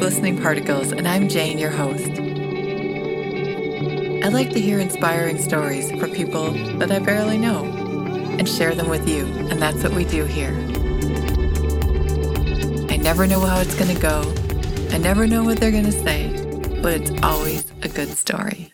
Glistening Particles, and I'm Jane, your host. I like to hear inspiring stories for people that I barely know and share them with you, and that's what we do here. I never know how it's going to go, I never know what they're going to say, but it's always a good story.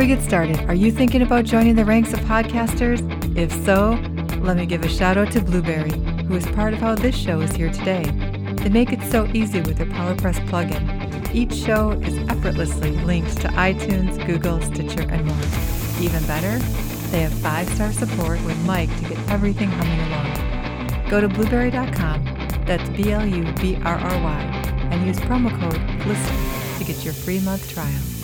We get started, are you thinking about joining the ranks of podcasters? If so, let me give a shout out to Blubrry, who is part of how this show is here today. They make it so easy with their PowerPress plugin. Each show is effortlessly linked to iTunes, Google, Stitcher, and more. Even better, they have five star support with Mike to get everything humming along. Go to blubrry.com, that's B L U B R R Y, and use promo code LISTEN to get your free month trial.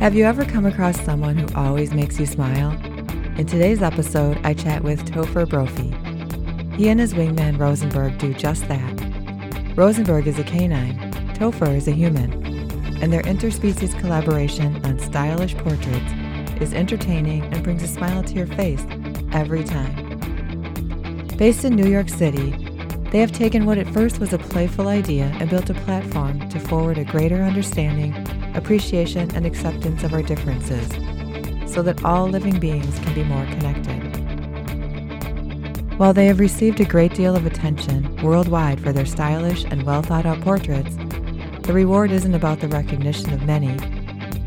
Have you ever come across someone who always makes you smile? In today's episode, I chat with Topher Brophy. He and his wingman Rosenberg do just that. Rosenberg is a canine, Topher is a human, and their interspecies collaboration on stylish portraits is entertaining and brings a smile to your face every time. Based in New York City, they have taken what at first was a playful idea and built a platform to forward a greater understanding appreciation, and acceptance of our differences so that all living beings can be more connected. While they have received a great deal of attention worldwide for their stylish and well thought out portraits, the reward isn't about the recognition of many.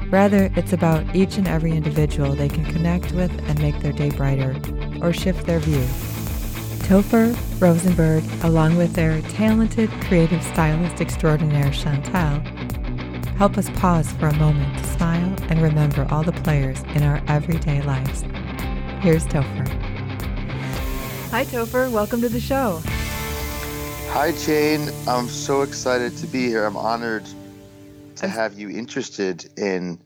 Rather, it's about each and every individual they can connect with and make their day brighter or shift their view. Topher, Rosenberg, along with their talented creative stylist extraordinaire Chantal, help us pause for a moment to smile and remember all the players in our everyday lives. Here's Topher. Hi, Topher. Welcome to the show. Hi, Jane. I'm so excited to be here. I'm honored to have you interested in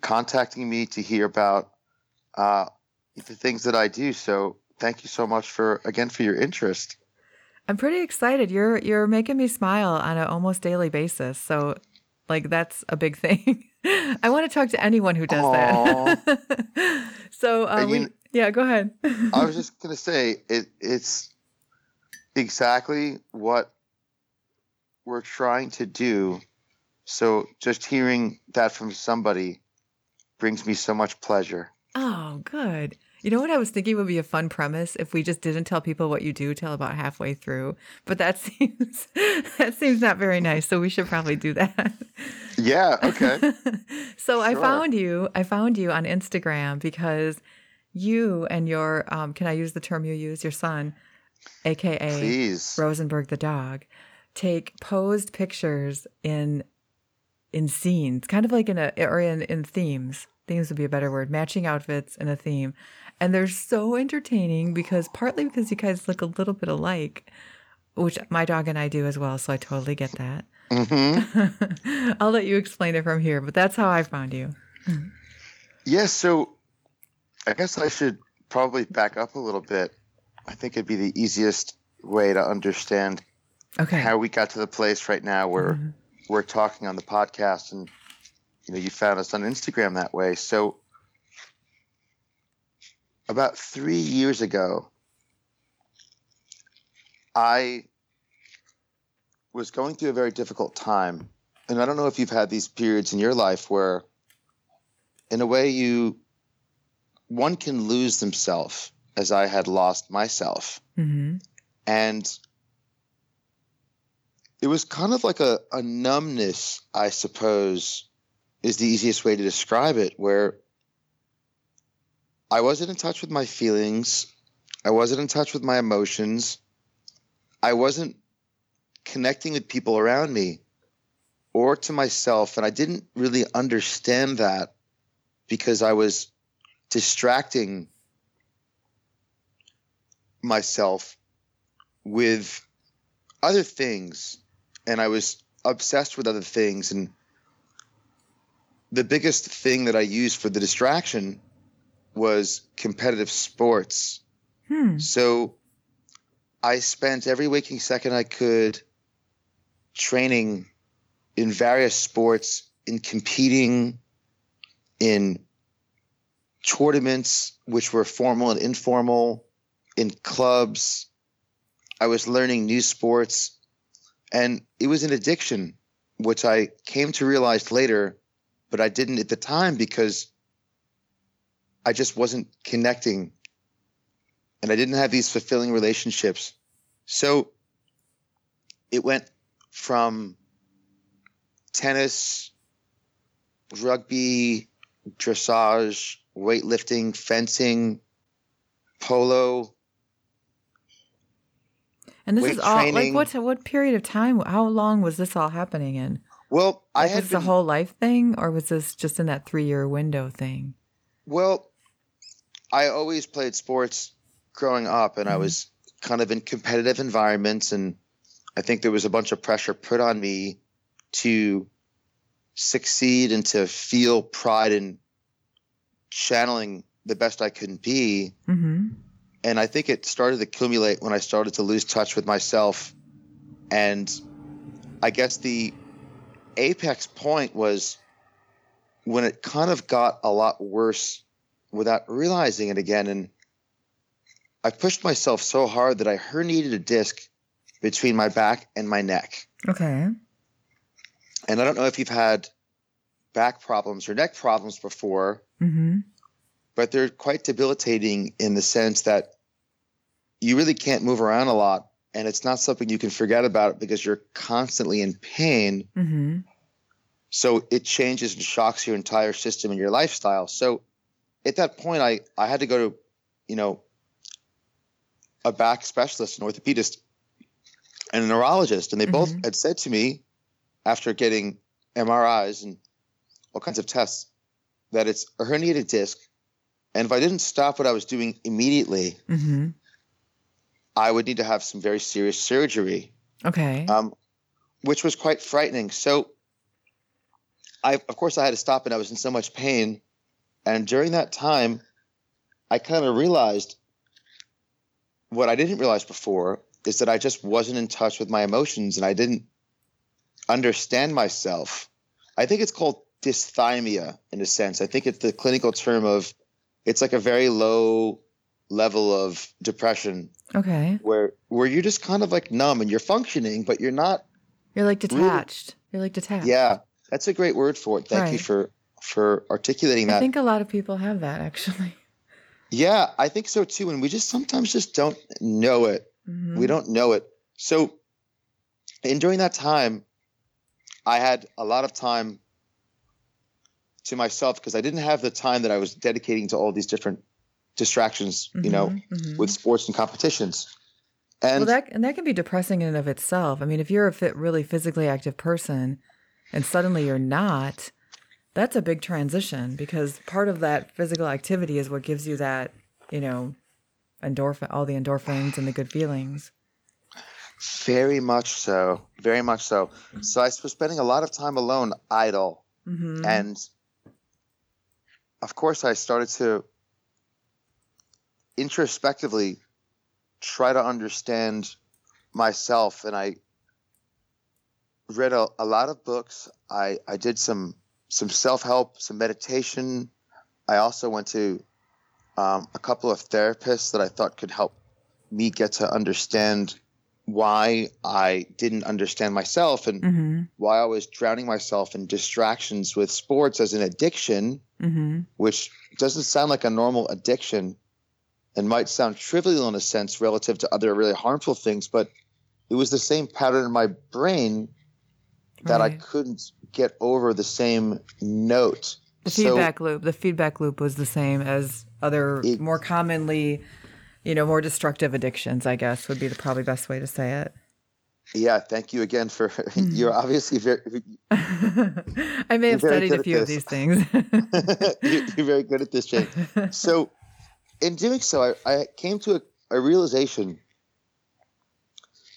contacting me to hear about uh, the things that I do. So, thank you so much for again for your interest. I'm pretty excited. You're you're making me smile on an almost daily basis. So like that's a big thing. I want to talk to anyone who does Aww. that. so uh, we, yeah, go ahead. I was just gonna say it. It's exactly what we're trying to do. So just hearing that from somebody brings me so much pleasure. Oh, good. You know what I was thinking would be a fun premise if we just didn't tell people what you do till about halfway through. But that seems that seems not very nice. So we should probably do that. Yeah. Okay. so sure. I found you. I found you on Instagram because you and your um, can I use the term you use your son, aka Please. Rosenberg the dog, take posed pictures in in scenes, kind of like in a or in in themes themes would be a better word matching outfits and a theme and they're so entertaining because partly because you guys look a little bit alike, which my dog and I do as well. So I totally get that. Mm-hmm. I'll let you explain it from here, but that's how I found you. Yes. Yeah, so I guess I should probably back up a little bit. I think it'd be the easiest way to understand okay. how we got to the place right now where mm-hmm. We're talking on the podcast and you know you found us on Instagram that way. So about three years ago, I was going through a very difficult time. And I don't know if you've had these periods in your life where, in a way, you one can lose themselves, as I had lost myself. Mm-hmm. And it was kind of like a, a numbness, I suppose, is the easiest way to describe it, where I wasn't in touch with my feelings. I wasn't in touch with my emotions. I wasn't connecting with people around me or to myself. And I didn't really understand that because I was distracting myself with other things and I was obsessed with other things and the biggest thing that I used for the distraction was competitive sports. Hmm. So I spent every waking second I could training in various sports, in competing, in tournaments, which were formal and informal, in clubs. I was learning new sports, and it was an addiction, which I came to realize later, but I didn't at the time because I just wasn't connecting and I didn't have these fulfilling relationships. So it went from tennis, rugby, dressage, weightlifting, fencing, polo. And this is all training. like what what period of time? How long was this all happening in? Well, like, I had was been, the whole life thing, or was this just in that three year window thing? Well, I always played sports growing up, and mm-hmm. I was kind of in competitive environments, and I think there was a bunch of pressure put on me to succeed and to feel pride in channeling the best I could be. Mm-hmm. And I think it started to accumulate when I started to lose touch with myself. And I guess the apex point was when it kind of got a lot worse without realizing it again. And I pushed myself so hard that I herniated a disc between my back and my neck. Okay. And I don't know if you've had back problems or neck problems before, mm-hmm. But they're quite debilitating in the sense that you really can't move around a lot. And it's not something you can forget about because you're constantly in pain. Mm-hmm. So it changes and shocks your entire system and your lifestyle. So at that point, I, I had to go to, you know, a back specialist, an orthopedist, and a neurologist. And they mm-hmm. both had said to me after getting MRIs and all kinds of tests that it's a herniated disc. And if I didn't stop what I was doing immediately, mm-hmm. I would need to have some very serious surgery. Okay. Um, which was quite frightening. So I, of course, I had to stop and I was in so much pain. And during that time, I kind of realized what I didn't realize before is that I just wasn't in touch with my emotions and I didn't understand myself. I think it's called dysthymia in a sense. I think it's the clinical term of it's like a very low level of depression. Okay. Where where you're just kind of like numb and you're functioning, but you're not You're like detached. Really, you're like detached. Yeah. That's a great word for it. Thank right. you for for articulating that. I think a lot of people have that actually. Yeah, I think so too. And we just sometimes just don't know it. Mm-hmm. We don't know it. So, and during that time, I had a lot of time to myself because I didn't have the time that I was dedicating to all these different distractions, mm-hmm, you know, mm-hmm. with sports and competitions. And well, that and that can be depressing in and of itself. I mean, if you're a fit, really physically active person, and suddenly you're not, that's a big transition because part of that physical activity is what gives you that, you know, endorphin, all the endorphins and the good feelings. Very much so. Very much so. So I was spending a lot of time alone, idle. Mm-hmm. And of course, I started to introspectively try to understand myself. And I read a, a lot of books. I, I did some some self help, some meditation. I also went to um, a couple of therapists that I thought could help me get to understand why I didn't understand myself and mm-hmm. why I was drowning myself in distractions with sports as an addiction, mm-hmm. which doesn't sound like a normal addiction and might sound trivial in a sense relative to other really harmful things, but it was the same pattern in my brain that right. I couldn't get over the same note. The feedback so, loop. The feedback loop was the same as other it, more commonly, you know, more destructive addictions. I guess would be the probably best way to say it. Yeah, thank you again for you're obviously very. I may have studied a few of these things. you're, very good at this, Jane. So, in doing so, I, I came to a, a realization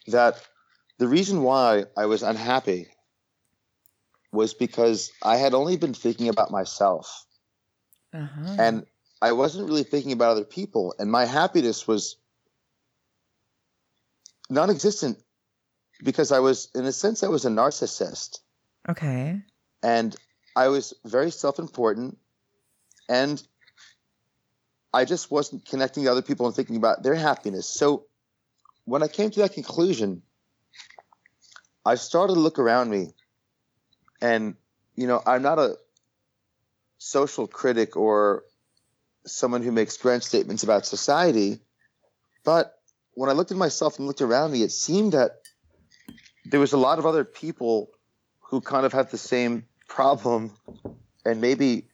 that the reason why I was unhappy was because I had only been thinking about myself. Uh-huh. And I wasn't really thinking about other people. And my happiness was non existent because I was, in a sense, I was a narcissist. Okay. And I was very self important. And I just wasn't connecting to other people and thinking about their happiness. So when I came to that conclusion, I started to look around me. And, you know, I'm not a social critic or someone who makes grand statements about society. But when I looked at myself and looked around me, it seemed that there was a lot of other people who kind of had the same problem and maybe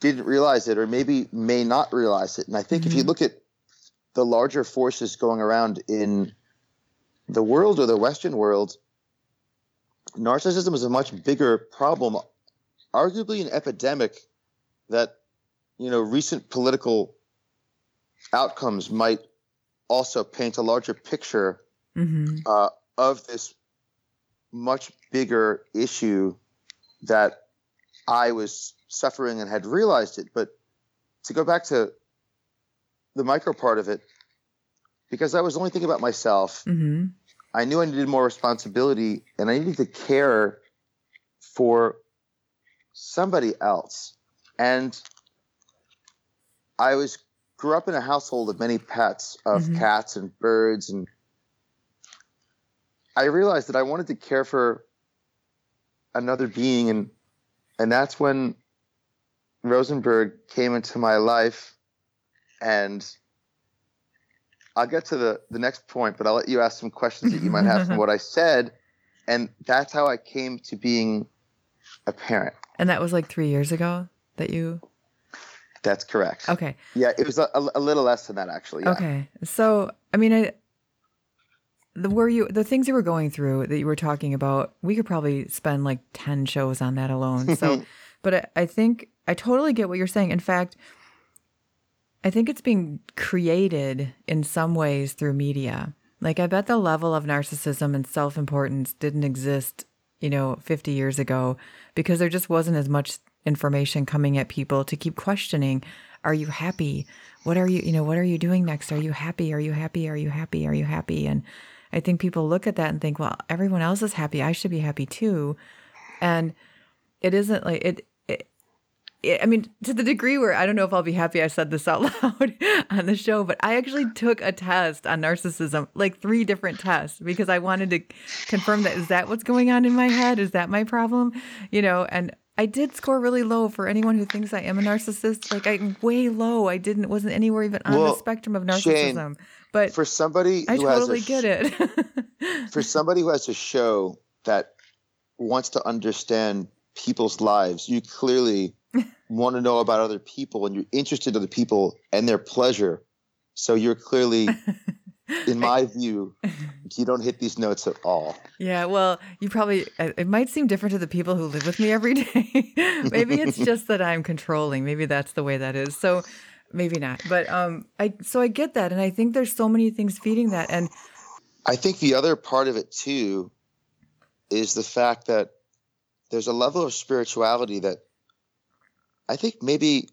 didn't realize it or maybe may not realize it. And I think mm-hmm. if you mm-hmm. look at the larger forces going around in the world or the Western world, narcissism is a much bigger problem, arguably an epidemic that, you know, recent political outcomes might also paint a larger picture mm-hmm. uh, of this much bigger issue that I was suffering and had realized it. But to go back to the micro part of it, because I was only thinking about myself, mm-hmm. I knew I needed more responsibility and I needed to care for somebody else. And I was grew up in a household of many pets, of mm-hmm. cats and birds and I realized that I wanted to care for another being and and that's when Rosenberg came into my life and I'll get to the, the next point, but I'll let you ask some questions that you might have from what I said. And that's how I came to being a parent. And that was like three years ago that you. That's correct. Okay. Yeah, it was a, a little less than that actually. Yeah. Okay. So, I mean, I, the were you the things you were going through that you were talking about, we could probably spend like 10 shows on that alone. So, but I, I think I totally get what you're saying. In fact, I think it's being created in some ways through media. Like, I bet the level of narcissism and self importance didn't exist, you know, 50 years ago because there just wasn't as much information coming at people to keep questioning Are you happy? What are you, you know, what are you doing next? Are you happy? Are you happy? Are you happy? Are you happy? And I think people look at that and think, well, everyone else is happy. I should be happy too. And it isn't like it, I mean, to the degree where I don't know if I'll be happy I said this out loud on the show, but I actually took a test on narcissism, like three different tests, because I wanted to confirm that is that what's going on in my head? Is that my problem? You know, and I did score really low for anyone who thinks I am a narcissist. Like I'm way low. I didn't wasn't anywhere even on well, the spectrum of narcissism. Shane, but for somebody I totally get it. for somebody who has a show that wants to understand people's lives, you clearly want to know about other people and you're interested in other people and their pleasure. So you're clearly, in my view, you don't hit these notes at all. Yeah, well, you probably, it might seem different to the people who live with me every day. maybe it's just that I'm controlling. Maybe that's the way that is. So maybe not. But um, I, so I get that. And I think there's so many things feeding that. And I think the other part of it too is the fact that there's a level of spirituality that I think maybe,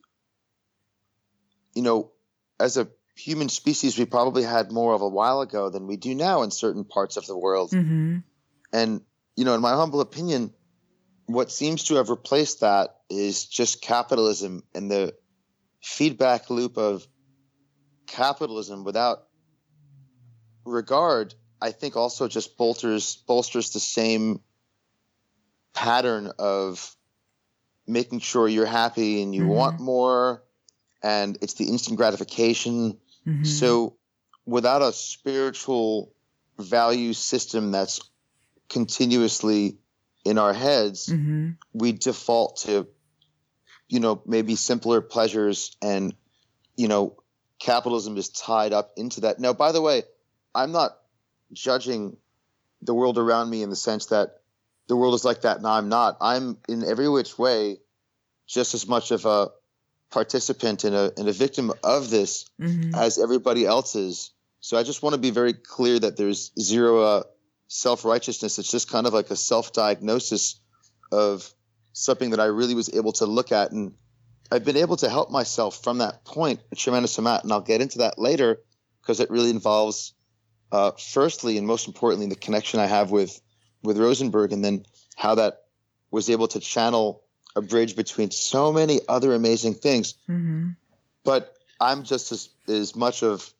you know, as a human species, we probably had more of a while ago than we do now in certain parts of the world. Mm-hmm. And, you know, in my humble opinion, what seems to have replaced that is just capitalism and the feedback loop of capitalism without regard, I think also just bolsters bolsters the same pattern of making sure you're happy and you mm-hmm. want more and it's the instant gratification mm-hmm. so without a spiritual value system that's continuously in our heads mm-hmm. we default to you know maybe simpler pleasures and you know capitalism is tied up into that now by the way i'm not judging the world around me in the sense that the world is like that and I'm not. I'm in every which way just as much of a participant and a, and a victim of this mm-hmm. as everybody else is. So I just want to be very clear that there's zero uh, self righteousness. It's just kind of like a self diagnosis of something that I really was able to look at. And I've been able to help myself from that point a tremendous amount. And I'll get into that later because it really involves, uh, firstly and most importantly, the connection I have with, with Rosenberg and then how that was able to channel a bridge between so many other amazing things. Mm-hmm. But I'm just as, as much of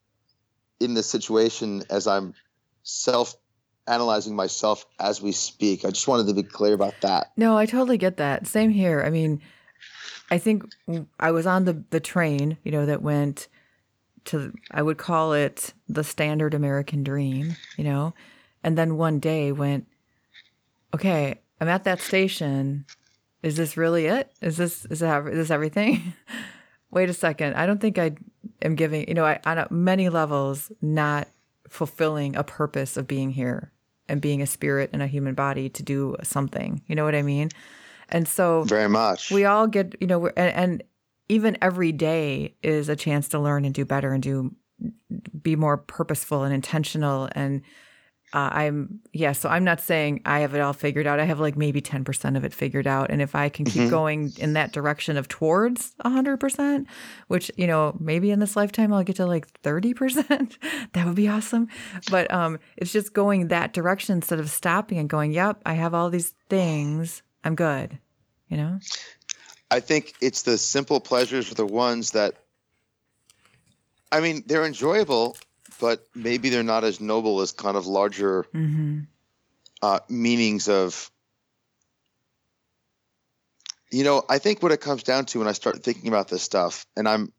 in this situation as I'm self analyzing myself as we speak. I just wanted to be clear about that. No, I totally get that. Same here. I mean, I think I was on the the train, you know, that went to I would call it the standard American dream, you know, and then one day went, okay, I'm at that station. Is this really it? Is this is this everything? Wait a second. I don't think I am giving, you know, I, on many levels not fulfilling a purpose of being here and being a spirit in a human body to do something. You know what I mean? And so very much we all get, you know, and, and even every day is a chance to learn and do better and do be more purposeful and intentional and uh, I'm yeah, so I'm not saying I have it all figured out. I have like maybe 10% of it figured out. And if I can keep mm-hmm. going in that direction of towards 100%, which, you know, maybe in this lifetime I'll get to like 30%, that would be awesome. But um, it's just going that direction instead of stopping and going, yep, I have all these things. I'm good, you know? I think it's the simple pleasures are the ones that, I mean, they're enjoyable but maybe they're not as noble as kind of larger mm-hmm. uh, meanings of. You know, I think what it comes down to when I start thinking about this stuff, and I'm,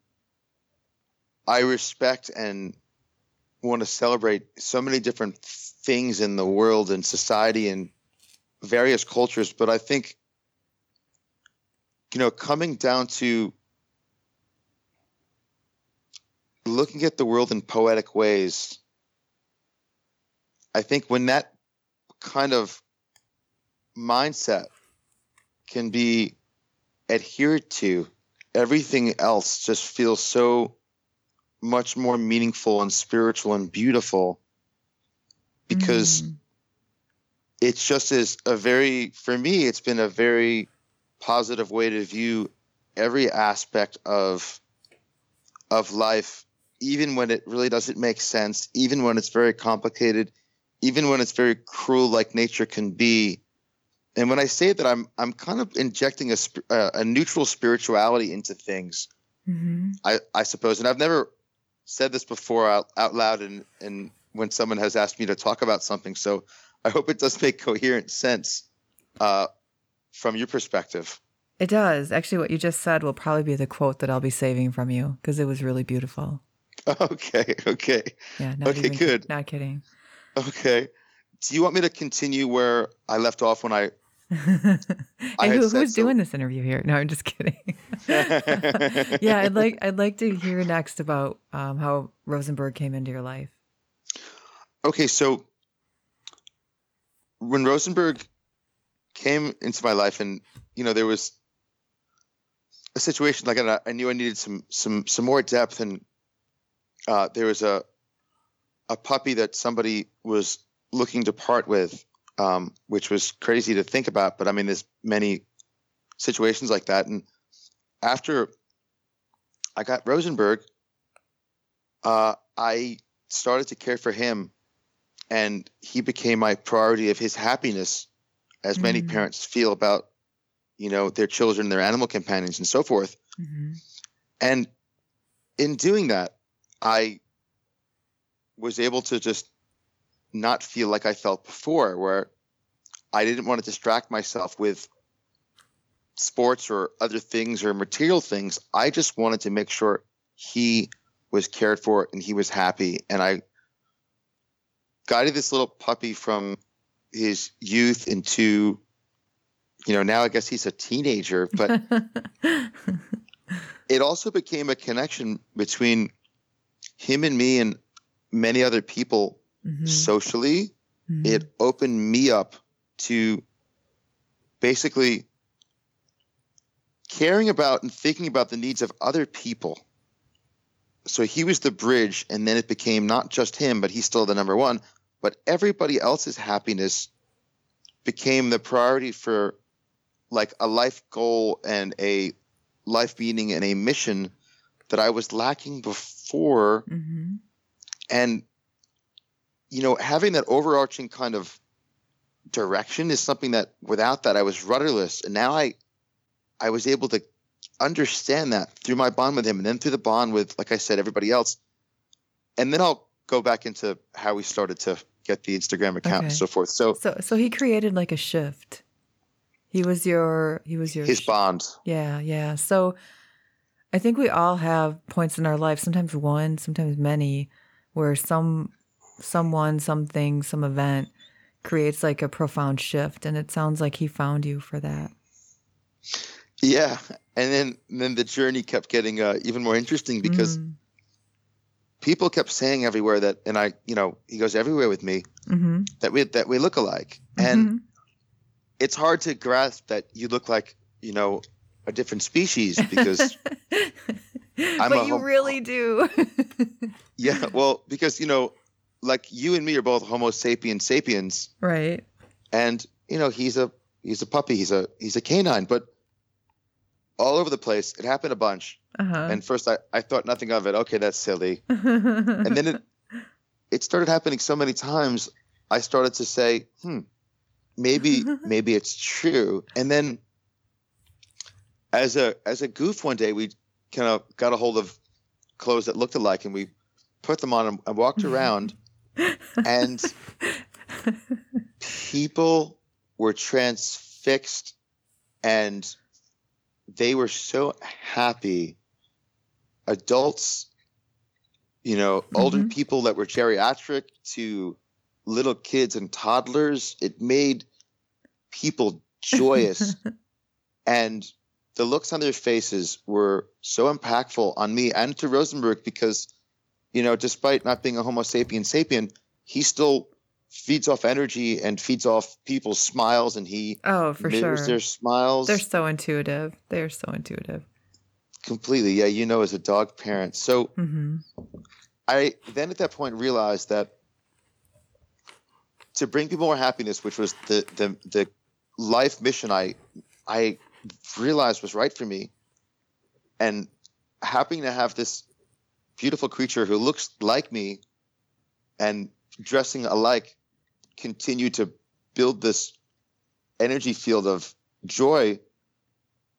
I respect and want to celebrate so many different things in the world and society and various cultures, but I think, you know, coming down to looking at the world in poetic ways, I think when that kind of mindset can be adhered to, everything else just feels so much more meaningful and spiritual and beautiful because mm. it's just as a very for me it's been a very positive way to view every aspect of of life even when it really doesn't make sense, even when it's very complicated, even when it's very cruel, like nature can be. And when I say that, I'm I'm kind of injecting a uh, a neutral spirituality into things. Mm-hmm. I I suppose, and I've never said this before out, out loud, and and when someone has asked me to talk about something, so I hope it does make coherent sense uh, from your perspective. It does. Actually, what you just said will probably be the quote that I'll be saving from you because it was really beautiful. Okay. Okay. Yeah. okay. Even, good. Not kidding. Okay. Do you want me to continue where I left off when I? I who, who's so? doing this interview here? No, I'm just kidding. yeah, I'd like I'd like to hear next about um, how Rosenberg came into your life. Okay, so when Rosenberg came into my life, and you know there was a situation like I, I knew I needed some some some more depth and uh, there was a a puppy that somebody was looking to part with, um, which was crazy to think about. But I mean, there's many situations like that. And after I got Rosenberg, uh, I started to care for him, and he became my priority of his happiness, as mm-hmm. many parents feel about, you know, their children, their animal companions, and so forth. Mm-hmm. And in doing that, I was able to just not feel like I felt before, where I didn't want to distract myself with sports or other things or material things. I just wanted to make sure he was cared for and he was happy. And I guided this little puppy from his youth into, you know, now I guess he's a teenager, but it also became a connection between him and me and many other people mm-hmm. socially mm-hmm. it opened me up to basically caring about and thinking about the needs of other people. So he was the bridge, and then it became not just him, but he's still the number one, but everybody else's happiness became the priority for like a life goal and a life meaning and a mission that I was lacking before. Mm-hmm. And, you know, having that overarching kind of direction is something that without that I was rudderless. And now I, I was able to understand that through my bond with him and then through the bond with, like I said, everybody else. And then I'll go back into how we started to get the Instagram account okay. and so forth. So, so, so he created like a shift. He was your, he was your his sh- bond. Yeah, yeah. So, I think we all have points in our life, sometimes one, sometimes many, where some, someone, something, some event creates like a profound shift, and it sounds like he found you for that. Yeah, and then then the journey kept getting uh, even more interesting because. Mm people kept saying everywhere that, and I, you know, he goes everywhere with me mm-hmm. that we that we look alike, mm-hmm. and it's hard to grasp that you look like you know a different species because. I'm but you hom- really do. yeah, well, because you know, like you and me are both Homo sapiens sapiens, right? And you know, he's a he's a puppy, he's a he's a canine, but all over the place. It happened a bunch. Uh-huh. And first I, I thought nothing of it. Okay, that's silly. and then it it started happening so many times. I started to say, hmm, maybe maybe it's true. And then as a as a goof one day we kind of got a hold of clothes that looked alike and we put them on and, and walked around and people were transfixed and they were so happy. Adults, you know, mm-hmm. older people that were geriatric to little kids and toddlers, it made people joyous. and the looks on their faces were so impactful on me and to Rosenberg because, you know, despite not being a Homo sapien sapien, he still feeds off energy and feeds off people's smiles and he oh for sure. their smiles. They're so intuitive. They're so intuitive. Completely. Yeah you know as a dog parent. So mm-hmm. i then at that point realized that to bring people more happiness which was the the, the life mission i i realized was right for me. And happening to have this beautiful creature who looks like me and dressing alike continue to build this energy field of joy,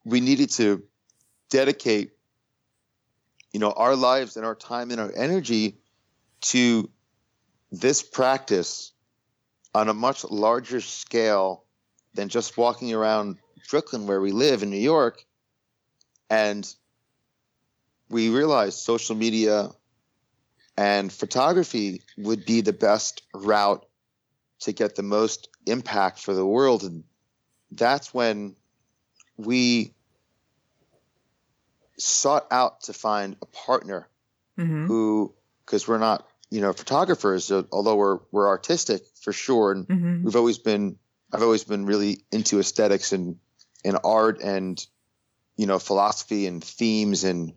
we needed to dedicate, you know, our lives and our time and our energy to this practice on a much larger scale than just walking around Brooklyn where we live in New York. And we realized social media and photography would be the best route to get the most impact for the world. And that's when we sought out to find a partner mm-hmm. who, because we're not, you know, photographers, although we're we're artistic for sure, and mm-hmm. we've always been, I've always been really into aesthetics and and art and you know philosophy and themes and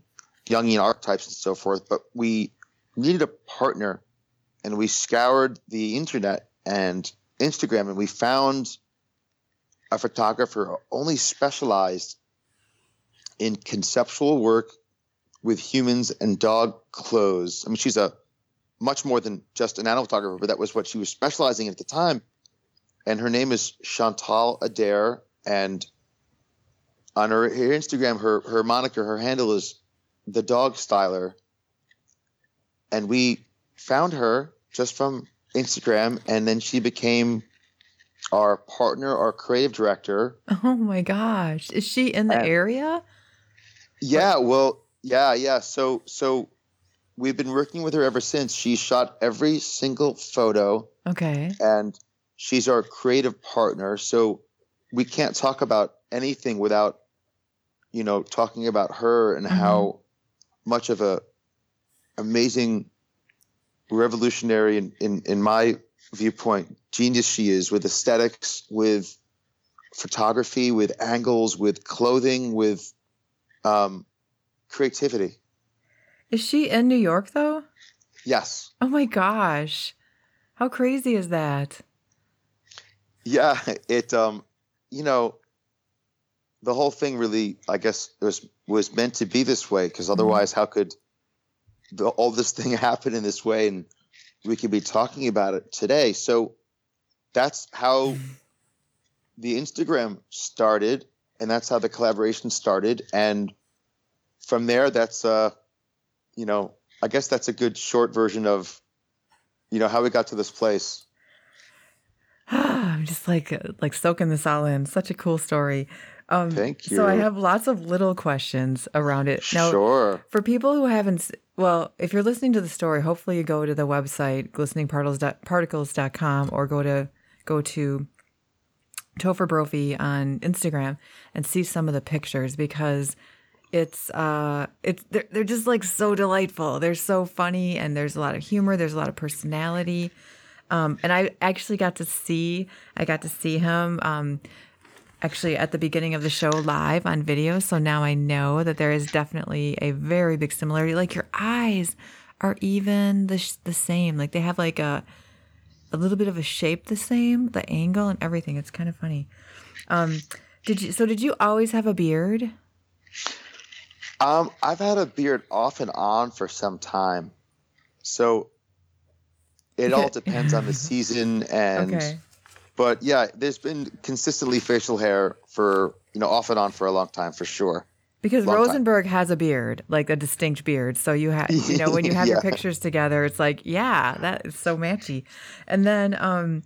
Jungian archetypes and so forth. But we needed a partner, and we scoured the internet and Instagram, and we found a photographer only specialized in conceptual work with humans and dog clothes. I mean, she's a much more than just an animal photographer, but that was what she was specializing in at the time. And her name is Chantal Adair, and on her, her Instagram, her her moniker, her handle is the Dog Styler. And we found her just from Instagram, and then she became our partner, our creative director. Oh my gosh, is she in the and, area? Yeah, well, yeah, yeah. So, so we've been working with her ever since. She shot every single photo. Okay. And she's our creative partner. So we can't talk about anything without, you know, talking about her and mm-hmm. how much of a amazing revolutionary in, in, in my viewpoint genius she is with aesthetics, with photography, with angles, with clothing, with um, creativity. Is she in New York though? Yes. Oh my gosh. How crazy is that? Yeah, it um you know the whole thing really I guess was was meant to be this way because mm-hmm. otherwise how could the, all this thing happen in this way and we could be talking about it today. So that's how the Instagram started and that's how the collaboration started and from there that's uh you know I guess that's a good short version of you know how we got to this place. I'm just like like soaking this all in. Such a cool story. Um, Thank you. So I have lots of little questions around it. Now, sure. For people who haven't, well, if you're listening to the story, hopefully you go to the website glisteningparticles.com or go to go to Topher Brophy on Instagram and see some of the pictures because it's uh it's they're, they're just like so delightful they're so funny and there's a lot of humor there's a lot of personality um and i actually got to see i got to see him um actually at the beginning of the show live on video so now i know that there is definitely a very big similarity. Like your eyes are even the, sh- the same. Like they have like a a little bit of a shape the same the angle and everything. It's kind of funny. Um did you so did you always have a beard? Um, I've had a beard off and on for some time, so it all depends on the season and. Okay. But yeah, there's been consistently facial hair for you know off and on for a long time for sure. Because long Rosenberg time. has a beard, like a distinct beard. So you have, you know, when you have yeah. your pictures together, it's like, yeah, that is so matchy. And then, um,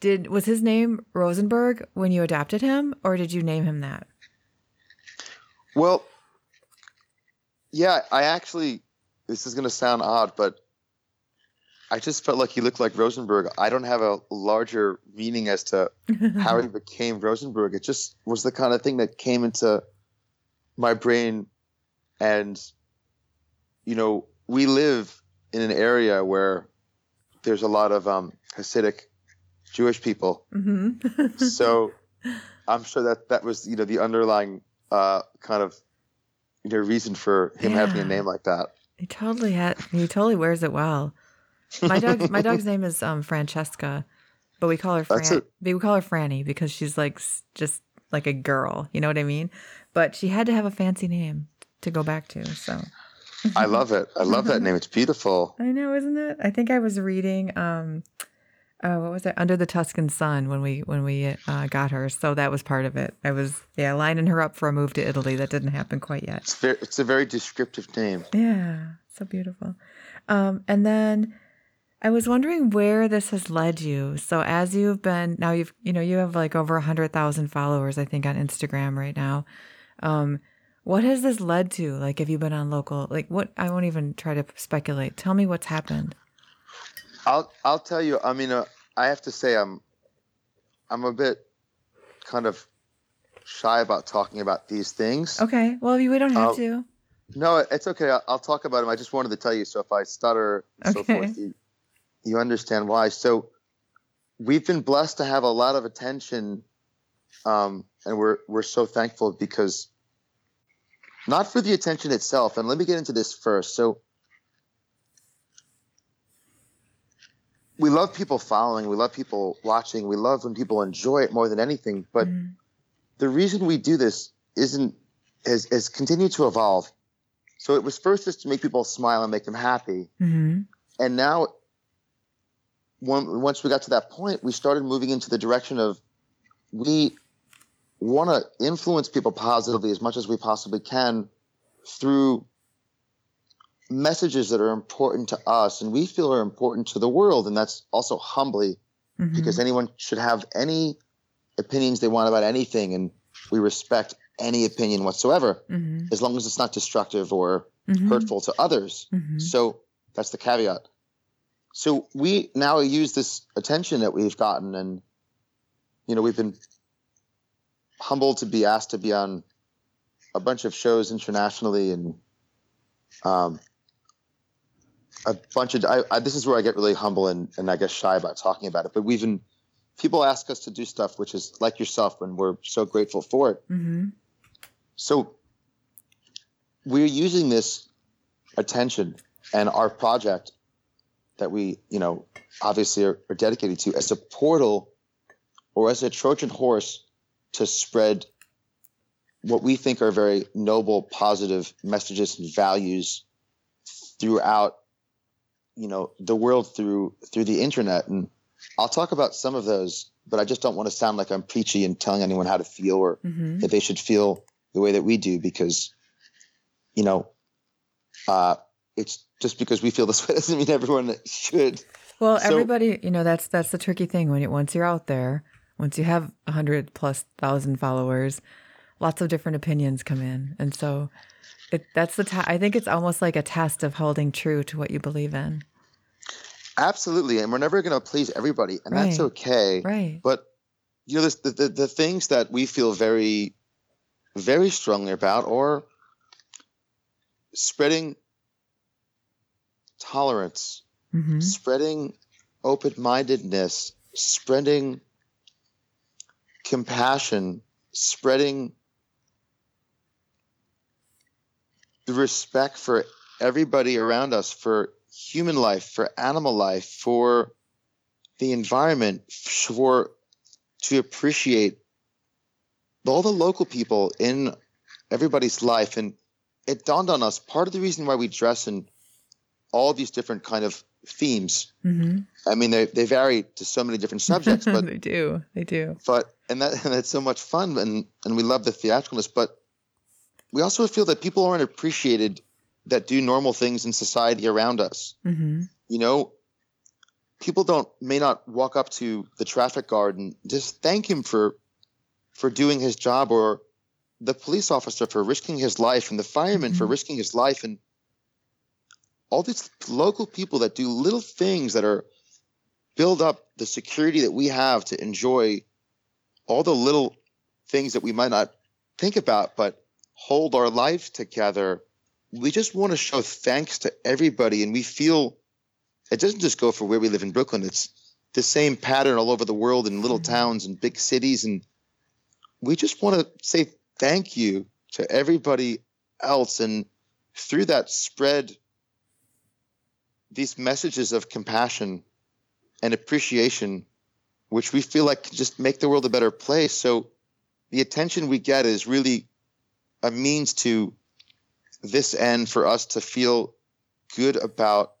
did was his name Rosenberg when you adopted him, or did you name him that? Well, yeah, I actually, this is going to sound odd, but I just felt like he looked like Rosenberg. I don't have a larger meaning as to how he became Rosenberg. It just was the kind of thing that came into my brain. And, you know, we live in an area where there's a lot of um, Hasidic Jewish people. Mm-hmm. so I'm sure that that was, you know, the underlying uh, kind of you know reason for him yeah. having a name like that. He totally had. He totally wears it well. My dog. my dog's name is um, Francesca, but we call her Fran. We call her Franny because she's like just like a girl. You know what I mean? But she had to have a fancy name to go back to. So. I love it. I love that name. It's beautiful. I know, isn't it? I think I was reading um oh, what was it? Under the Tuscan Sun when we when we uh, got her. So that was part of it. I was yeah lining her up for a move to Italy. That didn't happen quite yet. It's, very, it's a very descriptive name. Yeah, so beautiful. Um, and then I was wondering where this has led you. So as you've been now, you've you know you have like over a hundred thousand followers, I think, on Instagram right now. Um, what has this led to? Like, have you been on local? Like, what? I won't even try to speculate. Tell me what's happened. I'll I'll tell you. I mean, uh, I have to say I'm I'm a bit kind of shy about talking about these things. Okay. Well, we don't have uh, to. No, it's okay. I'll, I'll, talk about them. I just wanted to tell you. So if I stutter and okay. so forth, you, you understand why. So we've been blessed to have a lot of attention, um, and we're we're so thankful because not for the attention itself. And let me get into this first. So we love people following, we love people watching, we love when people enjoy it more than anything. But mm. the reason we do this isn't has, has continued to evolve. So it was first just to make people smile and make them happy, mm-hmm. and now when, once we got to that point, we started moving into the direction of we want to influence people positively as much as we possibly can through messages that are important to us and we feel are important to the world. And that's also humbly mm-hmm. because anyone should have any opinions they want about anything. And we respect any opinion whatsoever mm-hmm. as long as it's not destructive or mm-hmm. hurtful to others. Mm-hmm. So that's the caveat. So we now use this attention that we've gotten and, you know, we've been humbled to be asked to be on a bunch of shows internationally and um, a bunch of I, I, this is where I get really humble and, and I guess shy about talking about it. But we've been people ask us to do stuff, which is like yourself, and we're so grateful for it. Mm-hmm. So we're using this attention and our project that we, you know, obviously are, are dedicated to as a portal or as a Trojan horse to spread what we think are very noble, positive messages and values throughout, you know, the world through through the internet. And I'll talk about some of those, but I just don't want to sound like I'm preachy and telling anyone how to feel or mm-hmm. that they should feel the way that we do because, you know, uh, it's just because we feel this way doesn't mean everyone should. Well, so, everybody, you know, that's that's the tricky thing when it once you're out there, once you have a hundred plus thousand followers, lots of different opinions come in, and so it, that's the. I think it's almost like a test of holding true to what you believe in. Absolutely, and we're never going to please everybody, and right. that's okay. Right. But you know, the, the the things that we feel very, very strongly about, or spreading tolerance, mm-hmm. spreading open mindedness, spreading compassion, spreading the respect for everybody around us, for human life, for animal life, for the environment, for to appreciate all the local people in everybody's life. And it dawned on us part of the reason why we dress in all these different kind of themes. Mm-hmm. I mean, they, they vary to so many different subjects, but they do, they do. But and that and that's so much fun, and and we love the theatricalness. But we also feel that people aren't appreciated that do normal things in society around us. Mm-hmm. You know, people don't may not walk up to the traffic guard and just thank him for for doing his job or the police officer for risking his life and the fireman mm-hmm. for risking his life and all these local people that do little things that are build up the security that we have to enjoy all the little things that we might not think about but hold our life together. We just want to show thanks to everybody and we feel it doesn't just go for where we live in brooklyn. It's the same pattern all over the world in little mm-hmm. towns and big cities and we just want to say thank you to everybody else. And through that spread these messages of compassion and appreciation which we feel like can just make the world a better place so the attention we get is really a means to this end for us to feel good about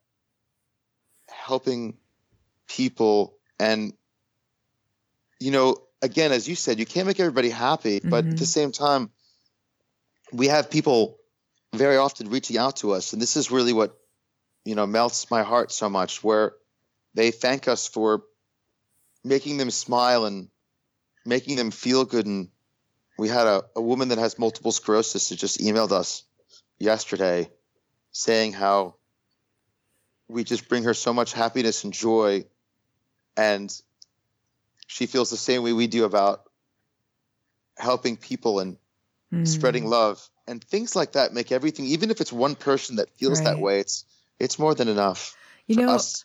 helping people and you know again as you said you can't make everybody happy mm-hmm. but at the mm-hmm. same time we have people very often reaching out to us and this is really what you know melts my heart so much where they thank us for making them smile and making them feel good and we had a, a woman that has multiple sclerosis that just emailed us yesterday saying how we just bring her so much happiness and joy and she feels the same way we do about helping people and mm. spreading love and things like that make everything even if it's one person that feels right. that way it's it's more than enough you know us.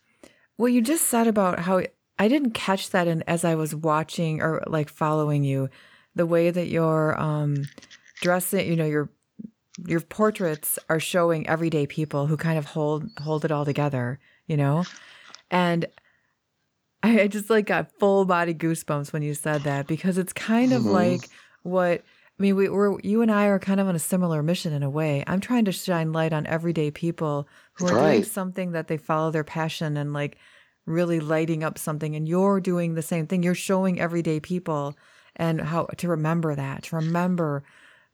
what you just said about how i didn't catch that in, as i was watching or like following you the way that you're um dressing you know your your portraits are showing everyday people who kind of hold hold it all together, you know? And I just like got full body goosebumps when you said that because it's kind of mm-hmm. like what I mean, we, we're you and I are kind of on a similar mission in a way. I'm trying to shine light on everyday people who are right. doing something that they follow their passion and like really lighting up something. And you're doing the same thing. You're showing everyday people and how to remember that, to remember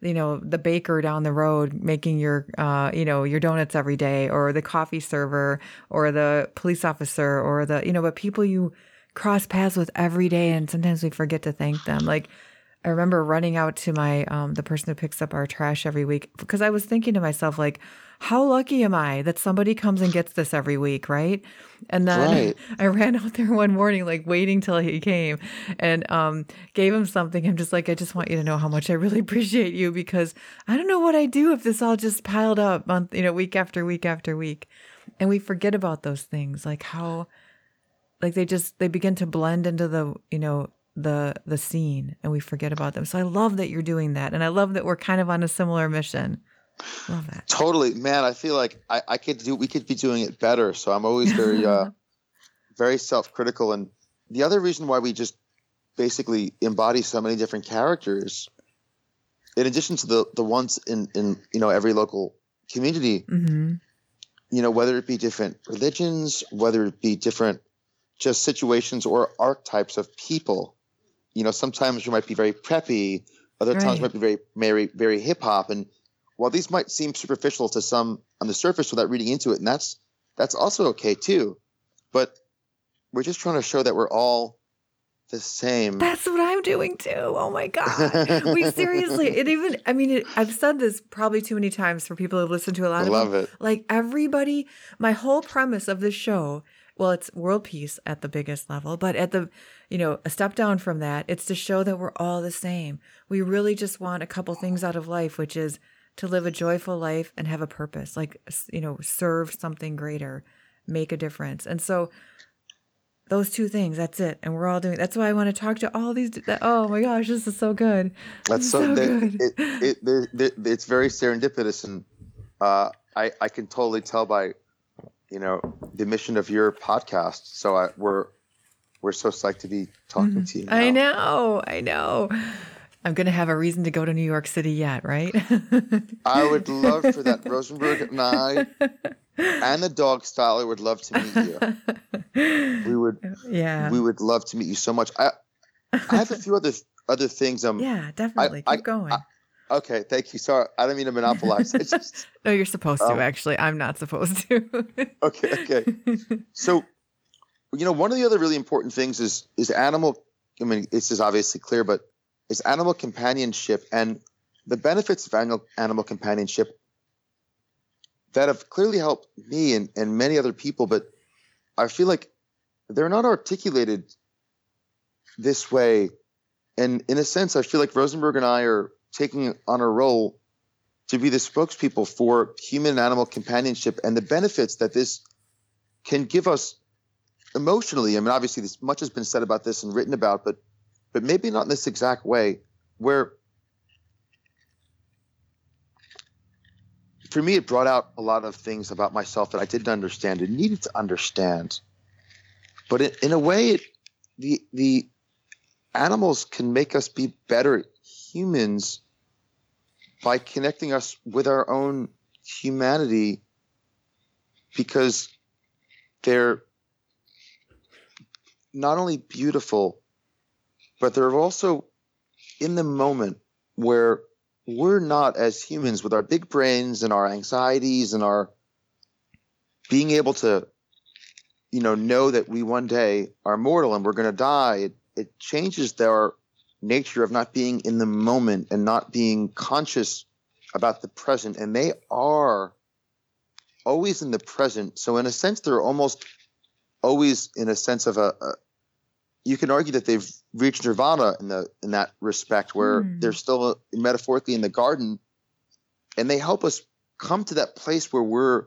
you know the baker down the road making your uh, you know your donuts every day or the coffee server or the police officer or the you know but people you cross paths with every day and sometimes we forget to thank them like i remember running out to my um, the person who picks up our trash every week because i was thinking to myself like how lucky am I that somebody comes and gets this every week, right? And then right. I ran out there one morning, like waiting till he came and um, gave him something. I'm just like, I just want you to know how much I really appreciate you because I don't know what I'd do if this all just piled up month, you know, week after week after week. And we forget about those things, like how, like they just they begin to blend into the you know the the scene, and we forget about them. So I love that you're doing that, and I love that we're kind of on a similar mission. Love that. Totally, man. I feel like I, I could do. We could be doing it better. So I'm always very, uh, very self-critical. And the other reason why we just basically embody so many different characters, in addition to the the ones in in you know every local community, mm-hmm. you know whether it be different religions, whether it be different just situations or archetypes of people. You know, sometimes you might be very preppy, other right. times you might be very very very hip hop and while these might seem superficial to some on the surface without reading into it, and that's that's also okay too. But we're just trying to show that we're all the same. That's what I'm doing too. Oh my god, we seriously. It even. I mean, it, I've said this probably too many times for people who listen to a lot I of. Love them. it. Like everybody, my whole premise of this show. Well, it's world peace at the biggest level, but at the, you know, a step down from that, it's to show that we're all the same. We really just want a couple things out of life, which is to live a joyful life and have a purpose, like, you know, serve something greater, make a difference. And so those two things, that's it. And we're all doing, that's why I want to talk to all these. Oh my gosh, this is so good. That's so, so good. It, it, it, it's very serendipitous. And uh, I, I can totally tell by, you know, the mission of your podcast. So I, we're, we're so psyched to be talking mm-hmm. to you. Now. I know. I know. I'm going to have a reason to go to New York City yet, right? I would love for that. Rosenberg and I and the dog styler would love to meet you. We would yeah. We would love to meet you so much. I I have a few other other things um Yeah, definitely. I, Keep I, going. I, okay, thank you. Sorry, I don't mean to monopolize. Just, no, you're supposed to um, actually. I'm not supposed to. okay, okay. So, you know, one of the other really important things is is animal I mean, this is obviously clear, but is animal companionship and the benefits of animal, animal companionship that have clearly helped me and, and many other people, but I feel like they're not articulated this way. And in a sense, I feel like Rosenberg and I are taking on a role to be the spokespeople for human and animal companionship and the benefits that this can give us emotionally. I mean, obviously, this much has been said about this and written about, but but maybe not in this exact way, where for me, it brought out a lot of things about myself that I didn't understand and needed to understand. But in, in a way, it, the the animals can make us be better humans by connecting us with our own humanity because they're not only beautiful but they're also in the moment where we're not as humans with our big brains and our anxieties and our being able to you know know that we one day are mortal and we're going to die. It, it changes their nature of not being in the moment and not being conscious about the present and they are always in the present so in a sense they're almost always in a sense of a, a you can argue that they've reached nirvana in the in that respect, where mm. they're still metaphorically in the garden, and they help us come to that place where we're,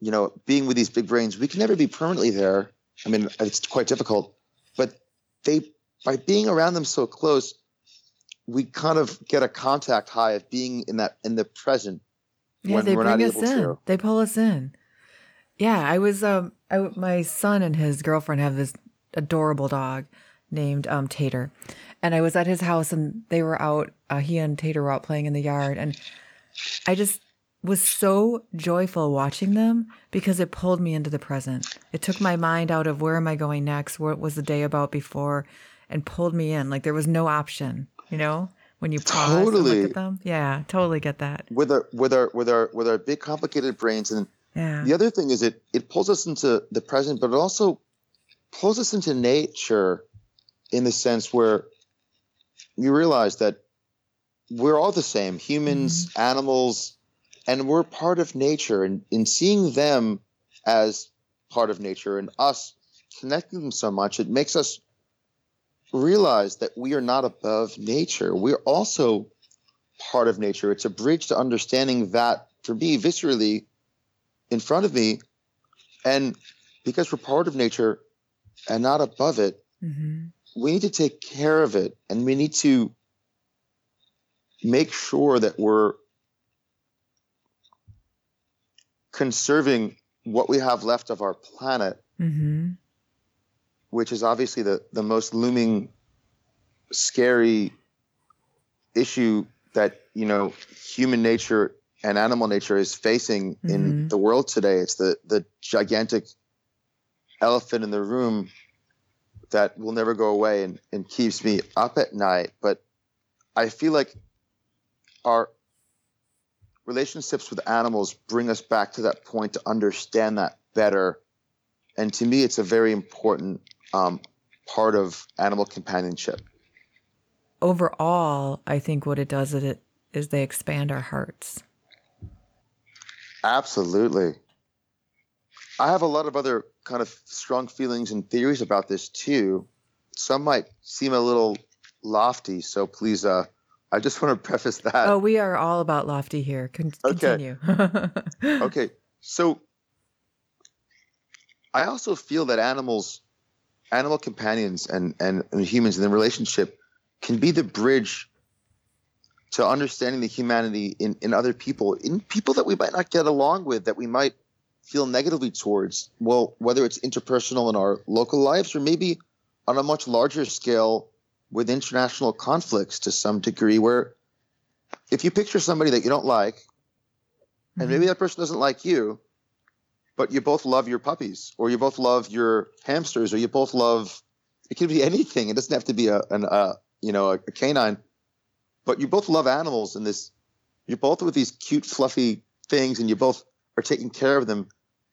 you know, being with these big brains. We can never be permanently there. I mean, it's quite difficult, but they by being around them so close, we kind of get a contact high of being in that in the present. Yeah, they bring us in. To. They pull us in. Yeah, I was um, I, my son and his girlfriend have this adorable dog named um, Tater. And I was at his house and they were out, uh, he and Tater were out playing in the yard. And I just was so joyful watching them because it pulled me into the present. It took my mind out of where am I going next? What was the day about before? And pulled me in. Like there was no option, you know? When you pause totally. and look at them, yeah, totally get that. With our with our with our with our big complicated brains, and yeah. the other thing is it it pulls us into the present, but it also pulls us into nature in the sense where you realize that we're all the same humans, mm-hmm. animals, and we're part of nature. And in seeing them as part of nature and us connecting them so much, it makes us realize that we are not above nature. We're also part of nature. It's a bridge to understanding that, for me, viscerally, in front of me, And because we're part of nature and not above it, mm-hmm. we need to take care of it and we need to make sure that we're conserving what we have left of our planet, mm-hmm. Which is obviously the, the most looming, scary issue that, you know, human nature and animal nature is facing mm-hmm. in the world today. It's the, the gigantic elephant in the room that will never go away and, and keeps me up at night. But I feel like our relationships with animals bring us back to that point to understand that better. And to me, it's a very important um, part of animal companionship. Overall, I think what it does is it is they expand our hearts. Absolutely. I have a lot of other kind of strong feelings and theories about this too. Some might seem a little lofty, so please uh, I just want to preface that. Oh, we are all about lofty here. Con- continue. Okay. okay. So I also feel that animals, animal companions and, and, and humans in the relationship can be the bridge to understanding the humanity in, in other people, in people that we might not get along with, that we might feel negatively towards. Well, whether it's interpersonal in our local lives or maybe on a much larger scale with international conflicts to some degree where if you picture somebody that you don't like and mm-hmm. maybe that person doesn't like you but you both love your puppies or you both love your hamsters or you both love it could be anything it doesn't have to be a an uh, you know a, a canine but you both love animals and this you're both with these cute fluffy things and you both are taking care of them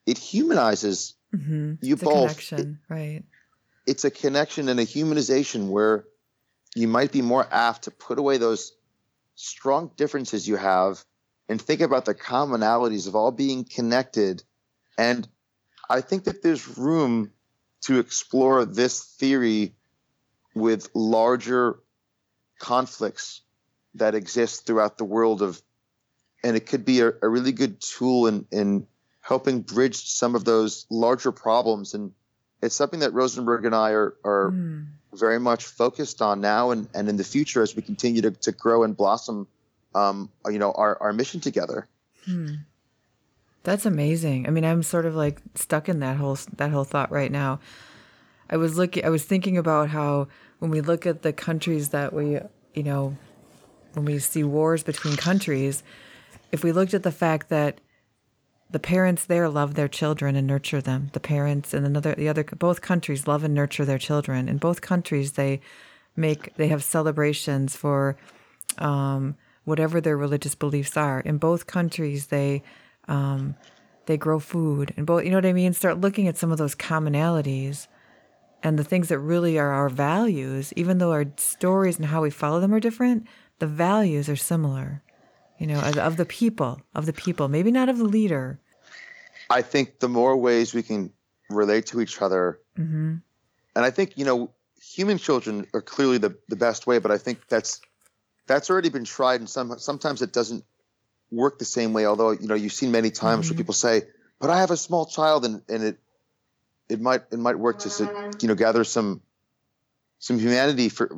it humanizes mm-hmm. you it's both connection, it, right it's a connection and a humanization where you might be more apt to put away those strong differences you have and think about the commonalities of all being connected. And I think that there's room to explore this theory with larger conflicts that exist throughout the world of and it could be a, a really good tool in, in helping bridge some of those larger problems and it's something that rosenberg and i are, are mm very much focused on now and, and in the future as we continue to, to grow and blossom, um, you know, our, our mission together. Hmm. That's amazing. I mean, I'm sort of like stuck in that whole that whole thought right now. I was looking. I was thinking about how when we look at the countries that we, you know, when we see wars between countries, if we looked at the fact that the parents there love their children and nurture them. The parents and another the other both countries love and nurture their children. In both countries, they make they have celebrations for um, whatever their religious beliefs are. In both countries, they um, they grow food and both. You know what I mean? Start looking at some of those commonalities and the things that really are our values. Even though our stories and how we follow them are different, the values are similar you know, of the people, of the people, maybe not of the leader. I think the more ways we can relate to each other, mm-hmm. and I think you know, human children are clearly the, the best way, but I think that's that's already been tried, and some sometimes it doesn't work the same way. Although you know, you've seen many times mm-hmm. where people say, "But I have a small child," and and it it might it might work to you know gather some some humanity for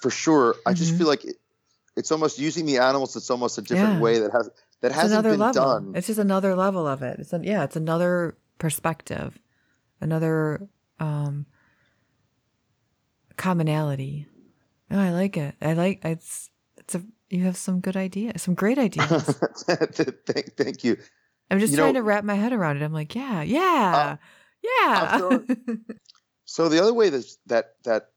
for sure. Mm-hmm. I just mm-hmm. feel like. It, it's almost using the animals. It's almost a different yeah. way that has that it's hasn't been level. done. It's just another level of it. It's a, yeah, it's another perspective, another um, commonality. Oh, I like it. I like it's it's a you have some good ideas, some great ideas. thank, thank you. I'm just you trying know, to wrap my head around it. I'm like, yeah, yeah, uh, yeah. so the other way that that that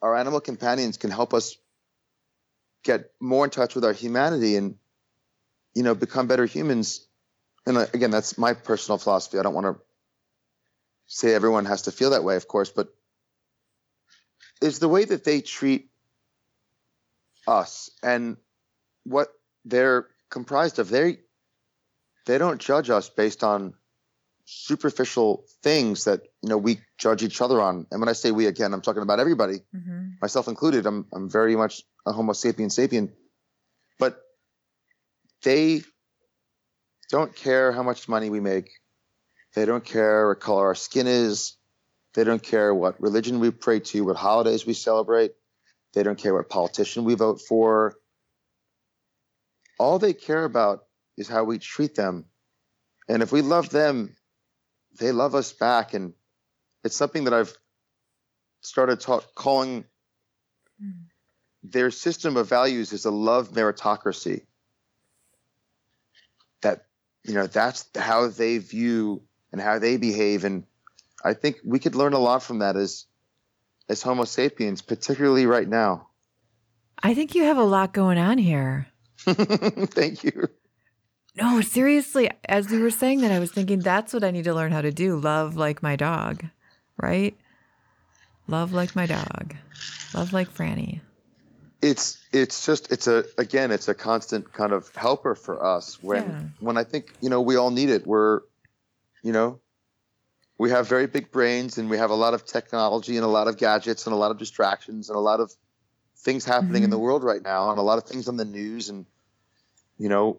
our animal companions can help us get more in touch with our humanity and you know become better humans and again that's my personal philosophy i don't want to say everyone has to feel that way of course but is the way that they treat us and what they're comprised of they they don't judge us based on superficial things that you know we judge each other on and when i say we again i'm talking about everybody mm-hmm. myself included i'm i'm very much a Homo sapien sapien, but they don't care how much money we make. They don't care what color our skin is. They don't care what religion we pray to, what holidays we celebrate. They don't care what politician we vote for. All they care about is how we treat them. And if we love them, they love us back. And it's something that I've started talk, calling their system of values is a love meritocracy. That, you know, that's how they view and how they behave. And I think we could learn a lot from that as as Homo sapiens, particularly right now. I think you have a lot going on here. Thank you. No, seriously, as you were saying that, I was thinking that's what I need to learn how to do love like my dog, right? Love like my dog, love like Franny. It's it's just it's a again it's a constant kind of helper for us when yeah. when I think you know we all need it. We're you know we have very big brains and we have a lot of technology and a lot of gadgets and a lot of distractions and a lot of things happening mm-hmm. in the mm-hmm. world right now and a lot of things on the news and you know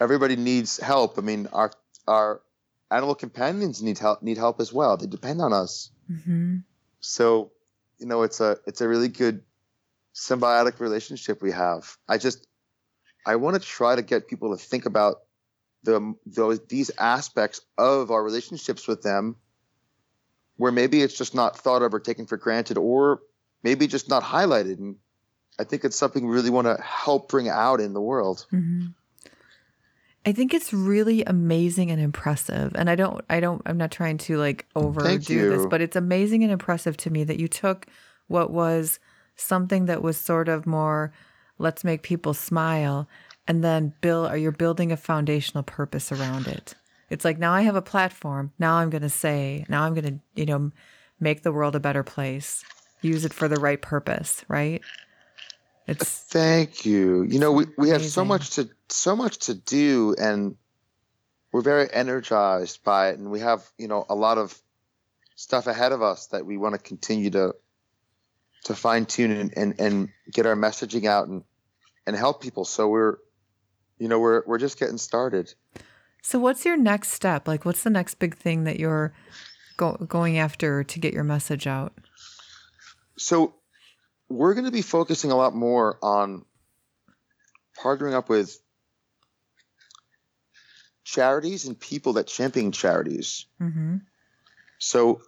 everybody needs help i mean our our animal companions need help need help as well they depend on us mm-hmm. so you know it's a it's a really good symbiotic relationship we have i just i want to try to get people to think about the those these aspects of our relationships with them where maybe it's just not thought of or taken for granted or maybe just not highlighted. And i think it's something we really want to help bring out in the world. Mm-hmm. i think it's really amazing and impressive. And i don't i don't i'm not trying to like overdo this but it's amazing and impressive to me that you took what was something that was sort of more let's make people smile and then build or you're building a foundational purpose around it. It's like now I have a platform. Now I'm going to say, now I'm going to, you know, make the world a better place. Use it for the right purpose, right? It's Thank you. You know, we, we have so much to so much to do and we're very energized by it and we have, you know, a lot of stuff ahead of us that we want to continue to to fine tune and, and, and get our messaging out and and help people. So we're you know, we're we're just getting started. So what's your next step? Like what's the next big thing that you're go- going after to get your message out? So we're going to be focusing a lot more on partnering up with charities and people that champion charities. Mm-hmm. So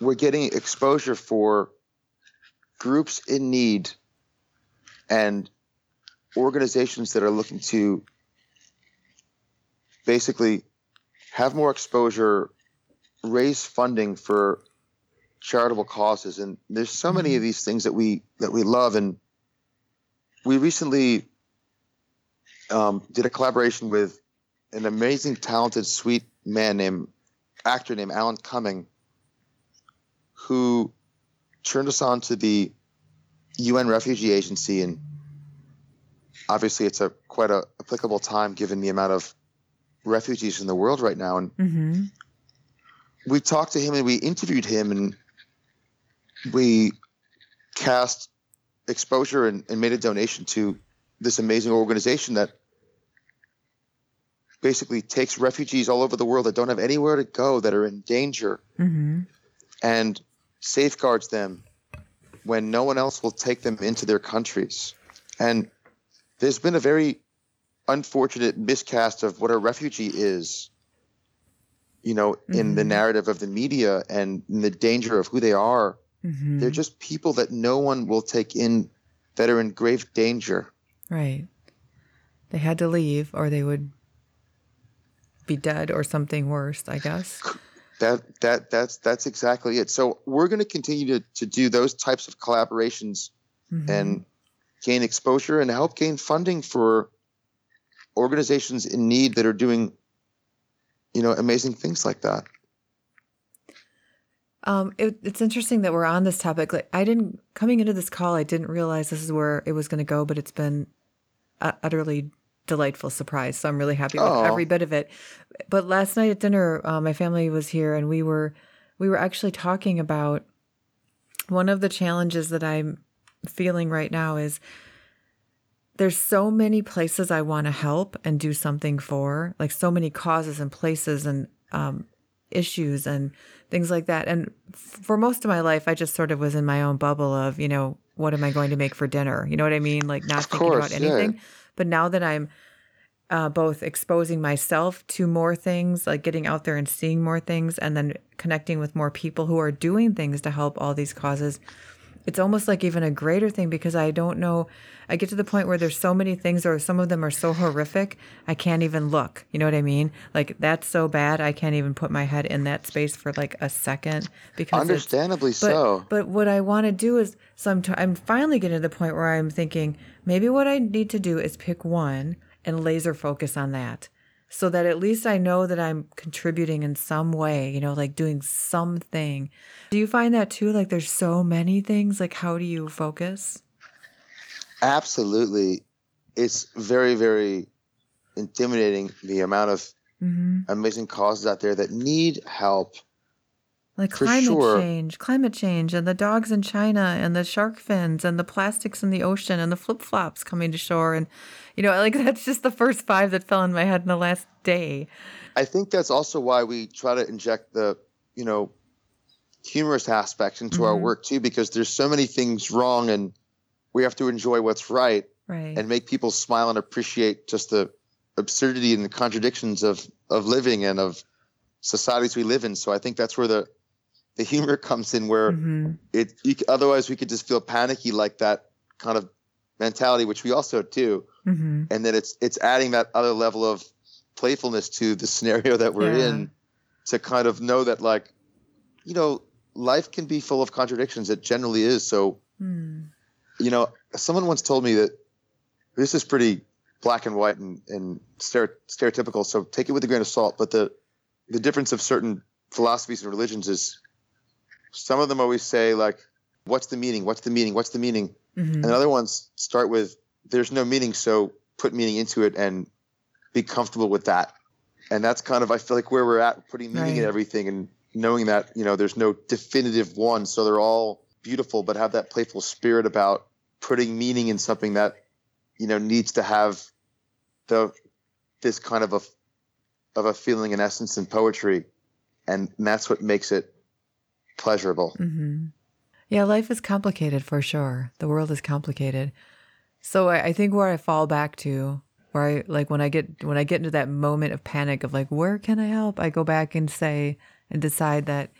we're getting exposure for groups in need and organizations that are looking to basically have more exposure, raise funding for charitable causes, and there's so many of these things that we that we love. And we recently um, did a collaboration with an amazing, talented, sweet man named actor named Alan Cumming, who turned us on to the UN Refugee Agency and obviously it's a quite a applicable time given the amount of refugees in the world right now. And mm-hmm. we talked to him and we interviewed him and we cast exposure and, and made a donation to this amazing organization that basically takes refugees all over the world that don't have anywhere to go that are in danger mm-hmm. and safeguards them when no one else will take them into their countries and there's been a very unfortunate miscast of what a refugee is you know mm-hmm. in the mm-hmm. narrative of the media and the danger of who they are mm-hmm. they're just people that no one will take in that are in grave danger right they had to leave or they would be dead or something worse i guess that that that's that's exactly it so we're going to continue to to do those types of collaborations mm-hmm. and gain exposure and help gain funding for organizations in need that are doing you know amazing things like that um, it, it's interesting that we're on this topic. Like, I didn't coming into this call, I didn't realize this is where it was going to go, but it's been a utterly delightful surprise. So I'm really happy with Aww. every bit of it. But last night at dinner, uh, my family was here, and we were we were actually talking about one of the challenges that I'm feeling right now is there's so many places I want to help and do something for, like so many causes and places and um, issues and things like that. And for most of my life, I just sort of was in my own bubble of, you know, what am I going to make for dinner? You know what I mean? Like not of thinking course, about anything. Yeah. But now that I'm uh, both exposing myself to more things, like getting out there and seeing more things, and then connecting with more people who are doing things to help all these causes, it's almost like even a greater thing because I don't know. I get to the point where there's so many things, or some of them are so horrific, I can't even look. You know what I mean? Like that's so bad, I can't even put my head in that space for like a second because understandably but, so. But what I want to do is, sometimes I'm finally getting to the point where I'm thinking maybe what I need to do is pick one and laser focus on that so that at least I know that I'm contributing in some way, you know, like doing something. Do you find that too? Like there's so many things. Like, how do you focus? Absolutely. It's very, very intimidating the amount of mm-hmm. amazing causes out there that need help. Like climate sure. change, climate change, and the dogs in China, and the shark fins, and the plastics in the ocean, and the flip flops coming to shore. And, you know, like that's just the first five that fell in my head in the last day. I think that's also why we try to inject the, you know, humorous aspect into mm-hmm. our work too, because there's so many things wrong and we have to enjoy what's right, right. and make people smile and appreciate just the absurdity and the contradictions of of living and of societies we live in. So I think that's where the the humor comes in, where mm-hmm. it you, otherwise we could just feel panicky like that kind of mentality, which we also do, mm-hmm. and then it's it's adding that other level of playfulness to the scenario that we're yeah. in to kind of know that like you know life can be full of contradictions it generally is so mm you know, someone once told me that this is pretty black and white and, and stereotypical, so take it with a grain of salt. But the the difference of certain philosophies and religions is some of them always say like, "What's the meaning? What's the meaning? What's the meaning?" Mm-hmm. And other ones start with, "There's no meaning, so put meaning into it and be comfortable with that." And that's kind of I feel like where we're at, putting meaning right. in everything and knowing that you know there's no definitive one, so they're all beautiful, but have that playful spirit about putting meaning in something that you know needs to have the this kind of a of a feeling and essence in poetry, and that's what makes it pleasurable. Mm-hmm. Yeah, life is complicated for sure. The world is complicated. So I, I think where I fall back to, where I like when I get when I get into that moment of panic of like, where can I help? I go back and say and decide that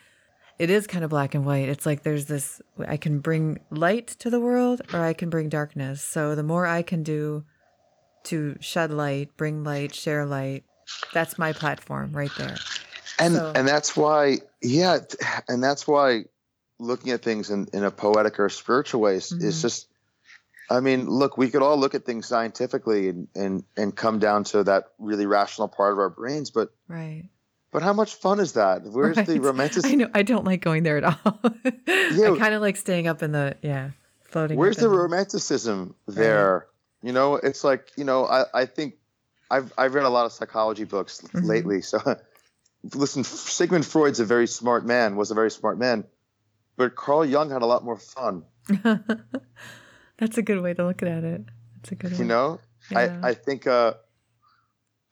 it is kind of black and white. It's like there's this I can bring light to the world or I can bring darkness. So the more I can do to shed light, bring light, share light, that's my platform right there. And so, and that's why yeah, and that's why looking at things in, in a poetic or spiritual way is, mm-hmm. is just I mean, look, we could all look at things scientifically and, and, and come down to that really rational part of our brains, but right but how much fun is that? Where's right. the romantic? I know. I don't like going there at all. yeah, I kind of like staying up in the yeah, floating. Where's the romanticism there? Right. You know, it's like you know. I I think I've I've read a lot of psychology books mm-hmm. lately. So listen, Sigmund Freud's a very smart man. Was a very smart man, but Carl Jung had a lot more fun. That's a good way to look at it. That's a good. You know, yeah. I I think. uh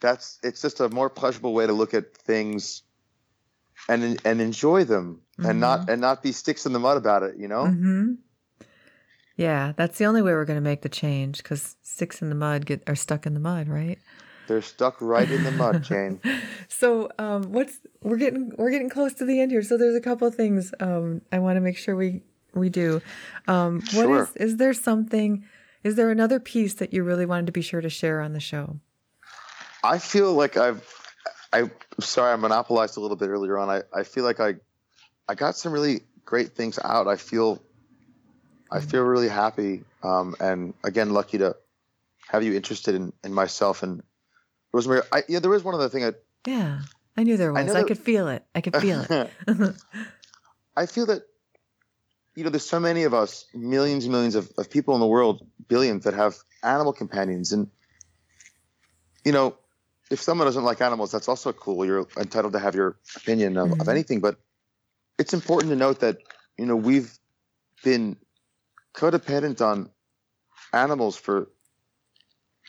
that's it's just a more pleasurable way to look at things and and enjoy them mm-hmm. and not mm-hmm. and not be sticks in the mud about it you know mm-hmm. yeah that's the only way we're going to make the change because sticks in the mud get are stuck in the mud right they're stuck right in the mud jane so um, what's we're getting we're getting close to the end here so there's a couple of things um, i want to make sure we we do um, what sure. is is there something is there another piece that you really wanted to be sure to share on the show I feel like I've. I sorry, I monopolized a little bit earlier on. I, I feel like I, I got some really great things out. I feel, I mm-hmm. feel really happy. Um, and again, lucky to have you interested in, in myself and Rosenberg. I, yeah, there was one other thing. I, yeah, I knew there was. I, I could feel it. I could feel it. I feel that, you know, there's so many of us, millions and millions of, of people in the world, billions that have animal companions. And, you know, if someone doesn't like animals, that's also cool. You're entitled to have your opinion of, mm-hmm. of anything, but it's important to note that you know we've been codependent on animals for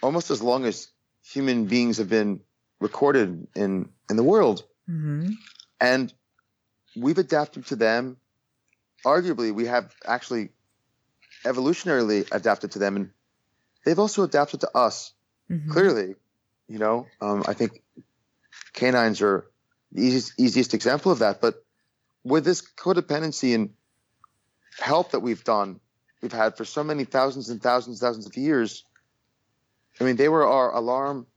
almost as long as human beings have been recorded in in the world. mm-hmm. and we've adapted to them. Arguably, we have actually evolutionarily adapted to them, and they've also adapted to us. Mm-hmm. Clearly, you know, um, I think canines are the easiest, easiest example of that. But with this codependency and help that we've done, we've had for so many thousands and thousands, and thousands of years. I mean, they were our alarm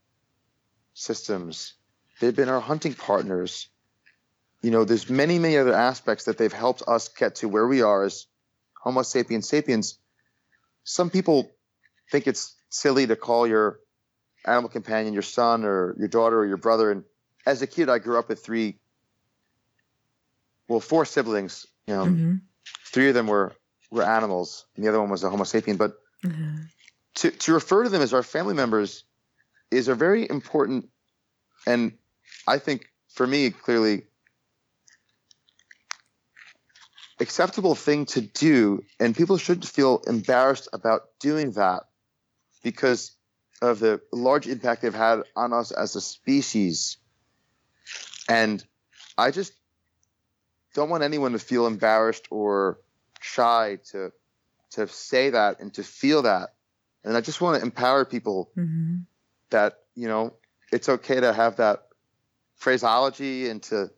systems. They've been our hunting partners. You know, there's many, many other aspects that they've helped us get to where we are as Homo sapiens sapiens. Some people think it's silly to call your animal companion your son or your daughter or your brother. And as a kid, I grew up with three, well, four siblings. You know, mm-hmm. three of them were were animals, and the other one was a Homo sapien. But mm-hmm. To to refer to them as our family members is a very important, and I think for me clearly acceptable thing to do, and people shouldn't feel embarrassed about doing that because of the large impact they've had on us as a species. And I just don't want anyone to feel embarrassed or shy to to say that and to feel that. And I just want to empower people mm-hmm. that, you know, it's okay to have that phraseology and to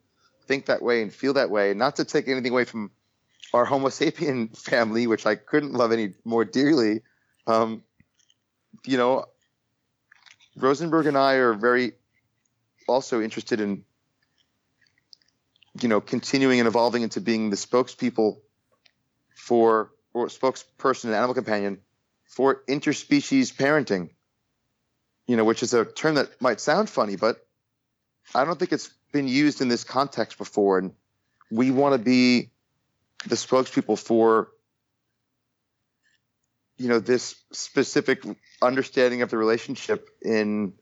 think that way and feel that way, not to take anything away from our Homo sapien family, which I couldn't love any more dearly. Um, you know, Rosenberg and I are very also interested in, you know, continuing and evolving into being the spokespeople for, or spokesperson and animal companion for interspecies parenting, you know, which is a term that might sound funny, but I don't think it's been used in this context before. And we want to be the spokespeople for you know this specific understanding of the relationship in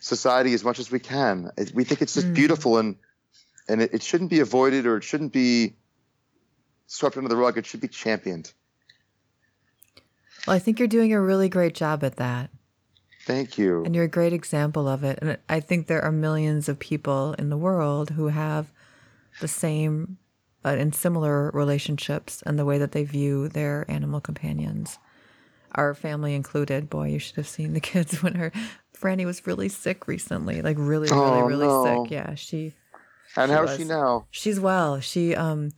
society as much as we can. We think it's just mm. beautiful and and it, it, shouldn't be avoided or it shouldn't be swept under the rug. It should be championed. Well, I think you're doing a really great job at that. Thank you. And you're a great example of it. And I think there are millions of people in the world who have the same uh, and similar relationships and the way that they view their animal companions our family included. Boy, you should have seen the kids when her Franny was really sick recently, like really, really, oh, really no. sick. Yeah, she. And she how's was. she now? She's well. She um.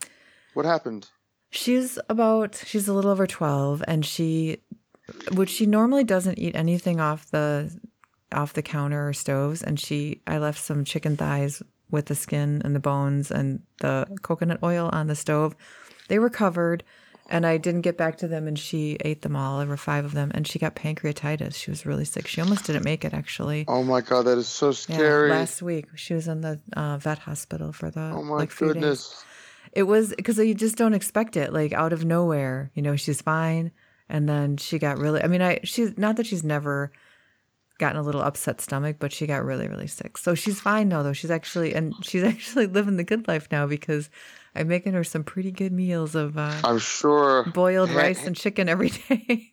What happened? She's about. She's a little over twelve, and she, which she normally doesn't eat anything off the, off the counter or stoves, and she. I left some chicken thighs with the skin and the bones and the coconut oil on the stove. They were covered and I didn't get back to them, and she ate them all. There were five of them, and she got pancreatitis. She was really sick. She almost didn't make it, actually. Oh my god, that is so scary. Yeah, last week, she was in the uh, vet hospital for the oh my like goodness. Days. It was because you just don't expect it, like out of nowhere. You know, she's fine, and then she got really. I mean, I she's not that she's never gotten a little upset stomach, but she got really, really sick. So she's fine now, though. She's actually and she's actually living the good life now because I'm making her some pretty good meals of uh, I'm sure boiled rice and chicken every day.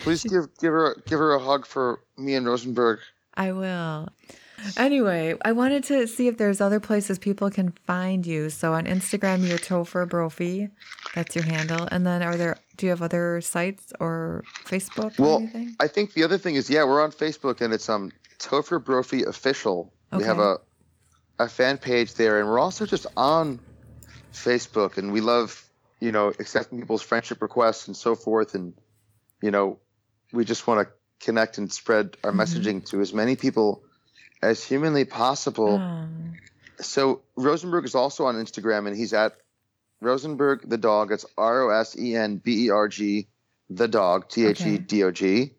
Please give give her give her a hug for me and Rosenberg. I will. Anyway, I wanted to see if there's other places people can find you. So on Instagram, you're Topher Brophy. That's your handle. And then are there, do you have other sites or Facebook? Or well, anything? I think the other thing is, yeah, we're on Facebook and it's um Topher Brophy Official. Okay. We have a, a fan page there. And we're also just on Facebook, and we love you know accepting people's friendship requests and so forth, and you know we just want to connect and spread our mm-hmm. messaging to as many people as humanly possible. Mm. So Rosenberg is also on Instagram, and he's at Rosenberg the dog. It's R O S E N B E R G the dog T H E D O G,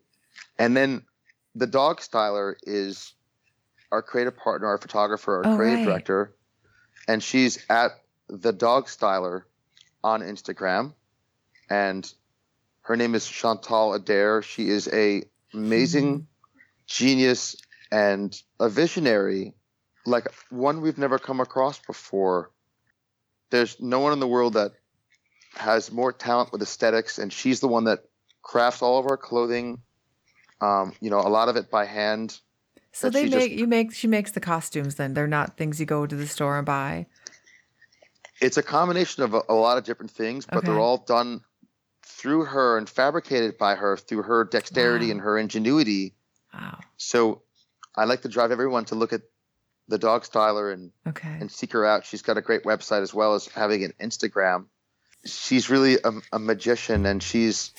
and then the dog styler is our creative partner, our photographer, our oh, creative right. director, and she's at the dog styler on Instagram, and her name is Chantal Adair. She is a amazing mm-hmm. genius and a visionary, like one we've never come across before. There's no one in the world that has more talent with aesthetics, and she's the one that crafts all of our clothing. Um, you know, a lot of it by hand. So they make just, you make she makes the costumes. Then they're not things you go to the store and buy. It's a combination of a, a lot of different things, but okay. they're all done through her and fabricated by her through her dexterity wow. and her ingenuity. Wow. So I like to drive everyone to look at the dog styler and okay. and seek her out. She's got a great website as well as having an Instagram. She's really a, a magician and she's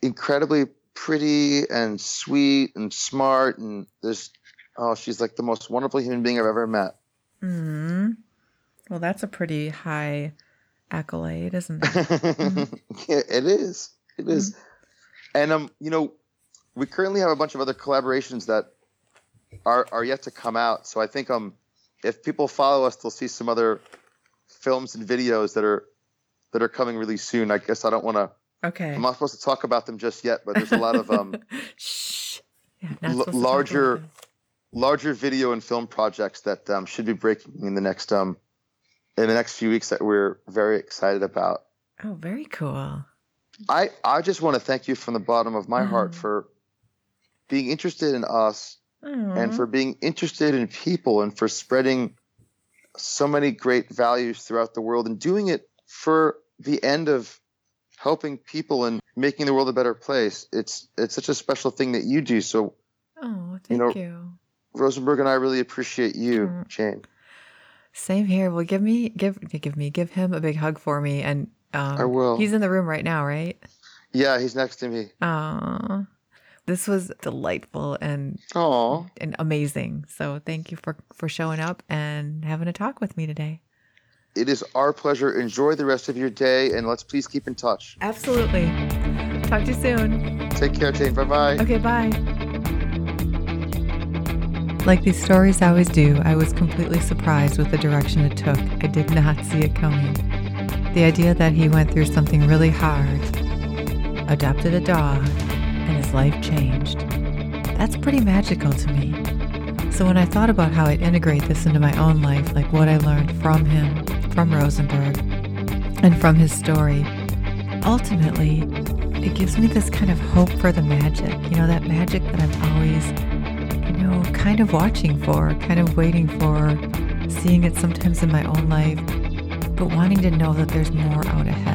incredibly pretty and sweet and smart and there's oh she's like the most wonderful human being I've ever met. Hmm. Well, that's a pretty high accolade, isn't it? mm-hmm. yeah, it is. It is. Mm-hmm. And um, you know, we currently have a bunch of other collaborations that are are yet to come out. So I think um, if people follow us, they'll see some other films and videos that are that are coming really soon. I guess I don't want to. Okay. I'm not supposed to talk about them just yet, but there's a lot of um, Shh. Yeah, l- larger, larger video and film projects that um, should be breaking in the next um, in the next few weeks that we're very excited about. Oh, very cool. I I just want to thank you from the bottom of my mm. heart for being interested in us And for being interested in people and for spreading so many great values throughout the world and doing it for the end of helping people and making the world a better place. It's it's such a special thing that you do. So, oh, thank you. Know, you. Rosenberg and I really appreciate you, mm. Jane. Same here. Well, give me give give me give him a big hug for me, and um, I will. He's in the room right now, right? Yeah, he's next to me. Aww. This was delightful and Aww. and amazing. So thank you for for showing up and having a talk with me today. It is our pleasure. Enjoy the rest of your day, and let's please keep in touch. Absolutely. Talk to you soon. Take care, Jane. Bye bye. Okay, bye. Like these stories always do, I was completely surprised with the direction it took. I did not see it coming. The idea that he went through something really hard, adopted a dog, and his life changed. That's pretty magical to me. So when I thought about how I'd integrate this into my own life, like what I learned from him, from Rosenberg, and from his story, ultimately, it gives me this kind of hope for the magic. You know, that magic that I'm always you know, kind of watching for, kind of waiting for, seeing it sometimes in my own life, but wanting to know that there's more out ahead.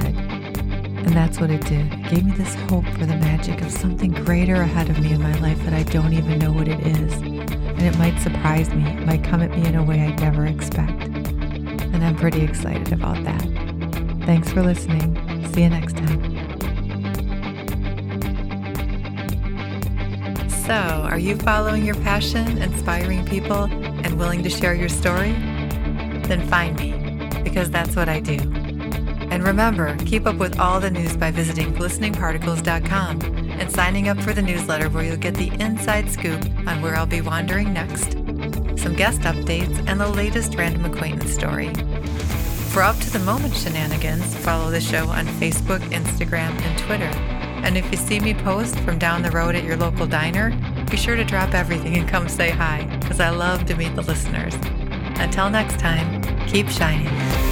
And that's what it did. It gave me this hope for the magic of something greater ahead of me in my life that I don't even know what it is. And it might surprise me, it might come at me in a way I'd never expect. And I'm pretty excited about that. Thanks for listening. See you next time. So, are you following your passion, inspiring people, and willing to share your story? Then find me, because that's what I do. And remember, keep up with all the news by visiting glisteningparticles.com and signing up for the newsletter where you'll get the inside scoop on where I'll be wandering next, some guest updates, and the latest random acquaintance story. For up to the moment shenanigans, follow the show on Facebook, Instagram, and Twitter and if you see me post from down the road at your local diner, be sure to drop everything and come say hi, because I love to meet the listeners. Until next time, keep shining.